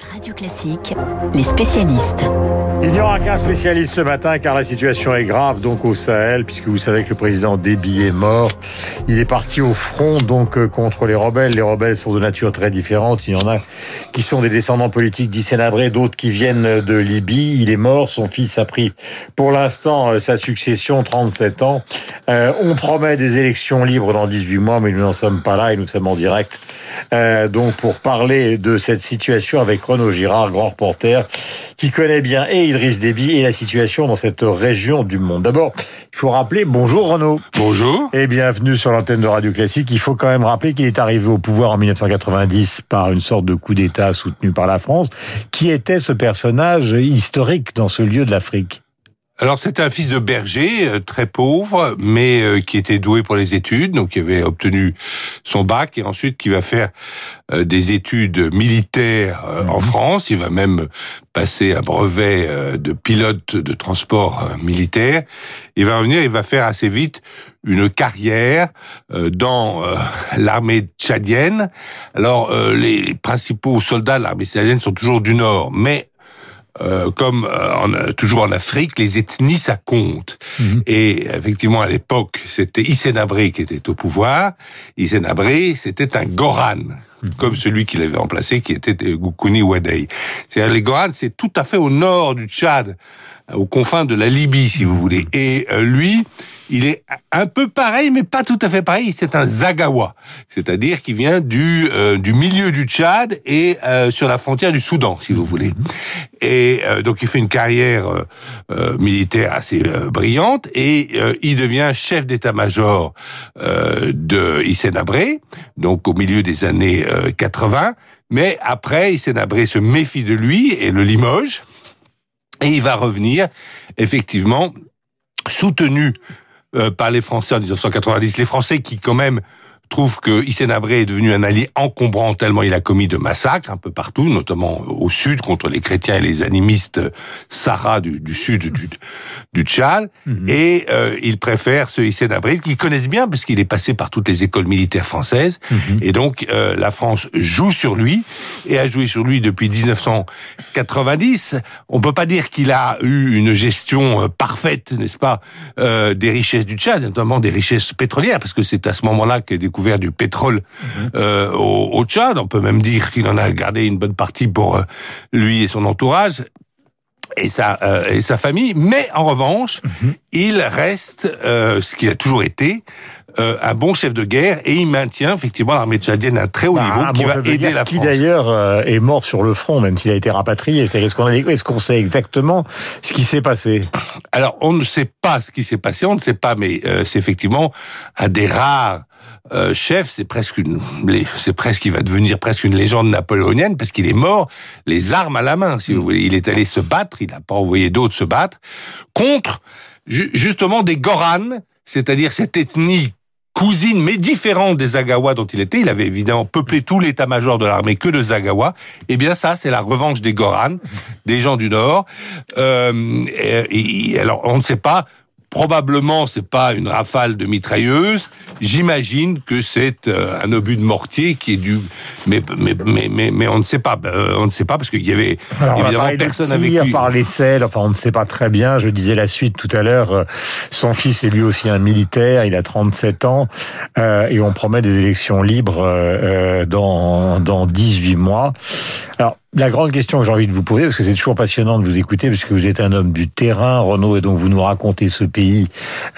Radio Classique, les spécialistes. Il n'y aura qu'un spécialiste ce matin car la situation est grave donc au Sahel puisque vous savez que le président Déby est mort. Il est parti au front donc euh, contre les rebelles. Les rebelles sont de nature très différente. Il y en a qui sont des descendants politiques d'Issénabré, d'autres qui viennent de Libye. Il est mort. Son fils a pris pour l'instant euh, sa succession, 37 ans. Euh, on promet des élections libres dans 18 mois mais nous n'en sommes pas là et nous sommes en direct donc pour parler de cette situation avec Renaud Girard, grand reporter, qui connaît bien et Idriss Déby et la situation dans cette région du monde. D'abord, il faut rappeler, bonjour Renaud. Bonjour. Et bienvenue sur l'antenne de Radio Classique. Il faut quand même rappeler qu'il est arrivé au pouvoir en 1990 par une sorte de coup d'État soutenu par la France. Qui était ce personnage historique dans ce lieu de l'Afrique? Alors c'était un fils de berger, euh, très pauvre, mais euh, qui était doué pour les études, donc qui avait obtenu son bac et ensuite qui va faire euh, des études militaires en mhm. France. Il va même passer un brevet de pilote de transport militaire. Il va revenir, il va faire assez vite une carrière dans l'armée tchadienne. Alors les principaux soldats de l'armée tchadienne sont toujours du nord, mais euh, comme euh, toujours en Afrique, les ethnies, ça compte. Mhm. Et effectivement, à l'époque, c'était Isenabré qui était au pouvoir. Isenabré, c'était un Goran, mhm. comme celui qui l'avait remplacé, qui était Goukouni Wadei. C'est-à-dire, les Goran, c'est tout à fait au nord du Tchad, aux confins de la Libye, si vous voulez. Et euh, lui, il est un peu pareil, mais pas tout à fait pareil. C'est un Zagawa, c'est-à-dire qui vient du euh, du milieu du Tchad et euh, sur la frontière du Soudan, si vous voulez. Et euh, donc il fait une carrière militaire assez brillante et il devient chef d'état-major de Hissène Abré, donc au milieu des années 80. Mais après, Hissène Abré se méfie de lui et le limoge. Et il va revenir, effectivement, soutenu euh, par les Français en 1990. Les Français qui, quand même, trouve que Hissène Abré est devenu un allié encombrant tellement il a commis de massacres un peu partout, notamment au sud contre les chrétiens et les animistes Sahara du, du sud du, du Tchad. Mhm. Et euh, il préfère ce Hissène Abré qu'ils connaissent bien parce qu'il est passé par toutes les écoles militaires françaises. Mhm. Et donc euh, la France joue sur lui et a joué sur lui depuis 1990. On peut pas dire qu'il a eu une gestion euh, parfaite, n'est-ce pas, euh, des richesses du Tchad, notamment des richesses pétrolières, parce que c'est à ce moment-là qu'est découvert du pétrole euh, au, Tchad. On peut même dire qu'il en a gardé une bonne partie pour euh, lui et son entourage et sa euh, et sa famille. Mais en revanche, mhm. il reste ce qu'il a toujours été. Un bon chef de guerre et il maintient effectivement l'armée tchadienne à un très haut bah, niveau qui va aider la France. Qui d'ailleurs est mort sur le front, même s'il a été rapatrié. Est-ce qu'on est qu'on sait exactement ce qui s'est passé? Alors on ne sait pas ce qui s'est passé, on ne sait pas, mais c'est effectivement un des rares euh, chef, c'est presque une, c'est presque, il va devenir presque une légende napoléonienne parce qu'il est mort les armes à la main, si vous voulez. Il est allé se battre, il n'a pas envoyé d'autres se battre contre justement des Goranes, c'est-à-dire cette ethnie cousine mais différente des Zagawa dont il était. Il avait évidemment peuplé tout l'état-major de l'armée que de Zagawa. Eh bien ça, c'est la revanche des Goranes, des gens du Nord. Euh, et, alors on ne sait pas Probablement, c'est pas une rafale de mitrailleuse. J'imagine que c'est euh, un obus de mortier qui est du, mais mais mais mais, on ne sait pas, euh, on ne sait pas parce qu'il y avait évidemment personne avec lui. Par les selles, enfin on ne sait pas très bien. Je disais la suite tout à l'heure. Euh, son fils est lui aussi un militaire. Il a 37 ans et on promet des élections libres dans dans 18 mois. Alors la grande question que j'ai envie de vous poser, parce que c'est toujours passionnant de vous écouter, parce vous êtes un homme du terrain, Renaud, et donc vous nous racontez ce pays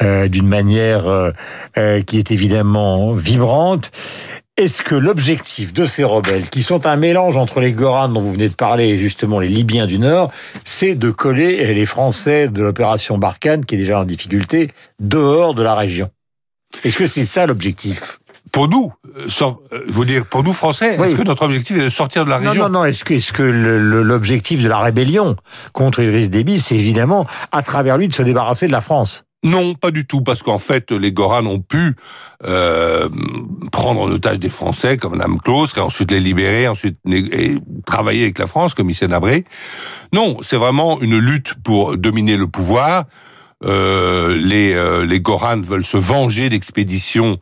euh, d'une manière euh, euh, qui est évidemment vibrante. Est-ce que l'objectif de ces rebelles, qui sont un mélange entre les Goranes dont vous venez de parler et justement les Libyens du Nord, c'est de coller les Français de l'opération Barkhane, qui est déjà en difficulté, dehors de la région? Est-ce que c'est ça l'objectif? Pour nous, euh, euh, vous dire pour nous Français, est-ce que notre objectif est de sortir de la région Non, non, non. Est-ce que, est-ce que l'objectif de la rébellion contre Idriss Déby, c'est évidemment à travers lui de se débarrasser de la France non, pas du tout, parce qu'en fait, les Goran ont pu euh, prendre en otage des Français, comme Mme Claus, et ensuite les libérer, ensuite et travailler avec la France, comme Hissène Abré. Non, c'est vraiment une lutte pour dominer le pouvoir. Euh, les, euh, les Goran veulent se venger d'expéditions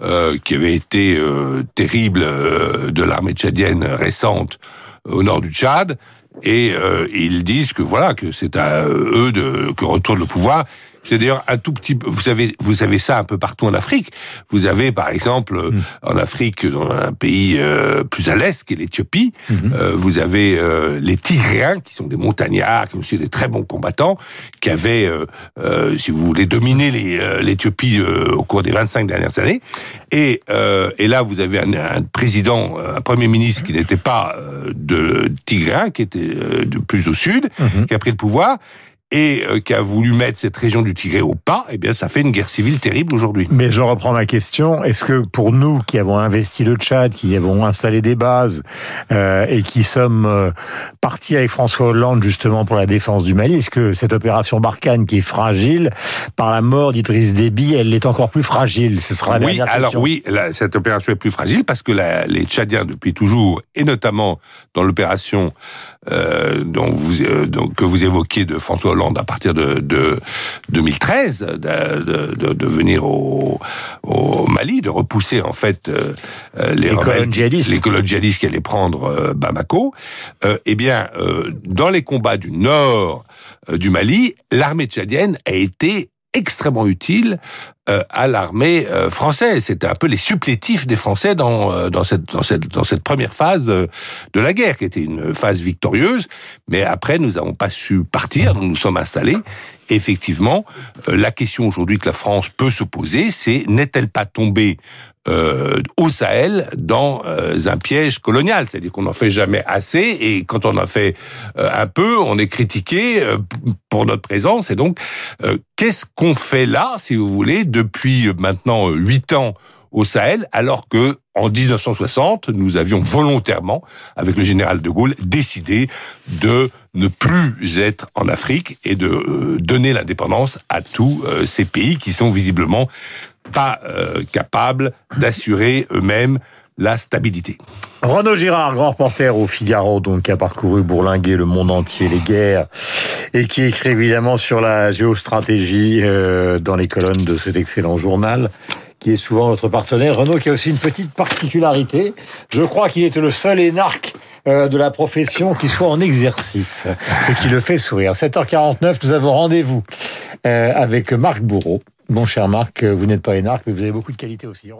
euh, qui avait été euh, terrible euh, de l'armée tchadienne récente au nord du Tchad, et ils disent que voilà que c'est à eux de que retourne le pouvoir. C'est d'ailleurs un tout petit. Vous savez, vous avez ça un peu partout en Afrique. Vous avez, par exemple, euh, mm. en Afrique, dans un pays euh, plus à l'est, qui est l'Éthiopie, mm-hmm. euh, vous avez les Tigréens, qui sont des montagnards, qui sont aussi des très bons combattants, qui avaient, si vous voulez, dominé l'Éthiopie au cours des 25 dernières années. Et, et là, vous avez un, un, président, un premier ministre qui n'était pas de Tigréen, qui était de plus au sud, mm-hmm. qui a pris le pouvoir et euh, qui a voulu mettre cette région du Tigré au pas, eh bien, ça fait une guerre civile terrible aujourd'hui. Mais je reprends ma question. Est-ce que pour nous qui avons investi le Tchad, qui avons installé des bases euh, et qui sommes euh, partis avec François Hollande justement pour la défense du Mali, est-ce que cette opération Barkhane qui est fragile, par la mort d'Idriss Déby, elle est encore plus fragile? Ce sera la oui, alors oui, cette opération est plus fragile parce que la, les Tchadiens depuis toujours, et notamment dans l'opération euh, dont vous, donc, que vous évoquiez de François Hollande à partir de, de 2013, de, de, de, venir au, au, Mali, de repousser en fait euh, euh les, djihadistes. les colonnes djihadistes qui allaient prendre euh, Bamako. eh bien, dans les combats du nord du Mali, l'armée tchadienne a été extrêmement utile euh, à l'armée euh, française. C'était un peu les supplétifs des Français dans, euh, dans, cette, dans, cette, dans cette première phase de, de, la guerre, qui était une phase victorieuse. Mais après, nous n'avons pas su partir, nous nous sommes installés. Effectivement, la question aujourd'hui que la France peut se poser, c'est n'est-elle pas tombée euh, au Sahel dans euh, un piège colonial, c'est-à-dire qu'on n'en fait jamais assez et quand on en fait euh, un peu, on est critiqué pour notre présence. Et donc, qu'est-ce qu'on fait là, si vous voulez, depuis maintenant huit ans au Sahel, alors que en 1960, nous avions volontairement, avec le général de Gaulle, décidé de ne plus être en Afrique et de donner l'indépendance à tous ces pays qui sont visiblement pas euh, capables d'assurer eux-mêmes la stabilité. Renaud Girard, grand reporter au Figaro, donc qui a parcouru bourlinguer le monde entier, les guerres, et qui écrit évidemment sur la géostratégie euh, dans les colonnes de cet excellent journal qui est souvent notre partenaire. Renaud qui a aussi une petite particularité. Je crois qu'il était le seul énarque euh, de la profession qui soit en exercice, ce qui le fait sourire. 7h49, nous avons rendez-vous avec Marc Bourreau, Bon cher Marc, vous n'êtes pas énarque, mais vous avez beaucoup de qualités aussi.